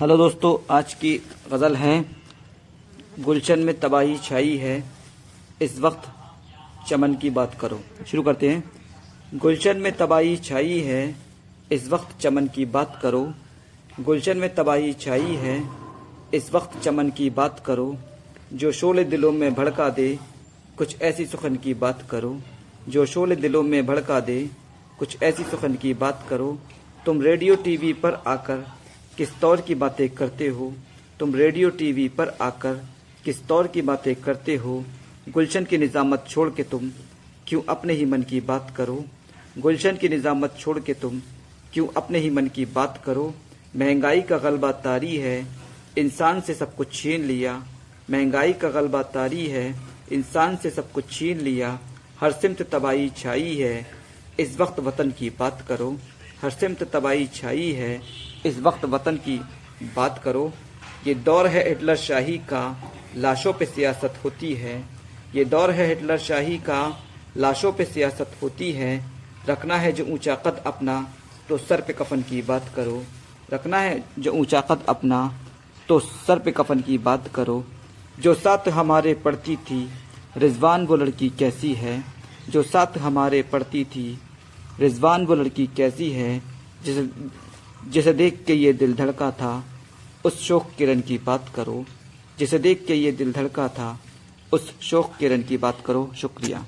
Hello दोस्तों, आज की गज़ल है। गुलशन में तबाही छाई है। इस वक्त चमन की बात करो। शुरू करते हैं। गुलशन में तबाही छाई है। इस वक्त चमन की बात करो। गुलशन में तबाही छाई है। इस वक्त चमन की बात करो। जो शोले दिलों में भड़का दे, कुछ ऐसी सुखन की बात करो। जो शोले दिलों में भड़का दे, कुछ ऐसी सुखन की बात करो। तुम रेडियो टीवी पर आकर किस तौर की बातें करते हो? तुम रेडियो, टीवी पर आकर किस तौर की बातें करते हो? गुलशन की निजामत छोड़ के तुम क्यों अपने ही मन की बात करो? गुलशन की निजामत छोड़ के तुम क्यों अपने ही मन की बात करो? महँगाई का गलबा तारी है, इंसान से सब कुछ छीन लिया। महँगाई का गलबा तारी है, इंसान से सब कुछ छीन लिया। हर सिमत तबाही छाई है, इस वक्त वतन की बात करो। हर सिमत तबाही छाई है इस वक्त वतन की बात करो। ये दौर है हिटलर शाही का, लाशों पे सियासत होती है। ये दौर है हिटलर शाही का, लाशों पे सियासत होती है। रखना है जो ऊँचा कद अपना तो सर पे कफन की बात करो। रखना है जो ऊँचा कद अपना तो सर पे कफन की बात करो। जो साथ हमारे पढ़ती थी, रिजवान वो लड़की कैसी है? जो साथ हमारे पढ़ती थी, रिजवान वो लड़की कैसी है? जिसे जिसे देख के ये दिल धड़का था, उस शोक किरण की बात करो। जिसे देख के ये दिल धड़का था, उस शोक किरण की बात करो। शुक्रिया।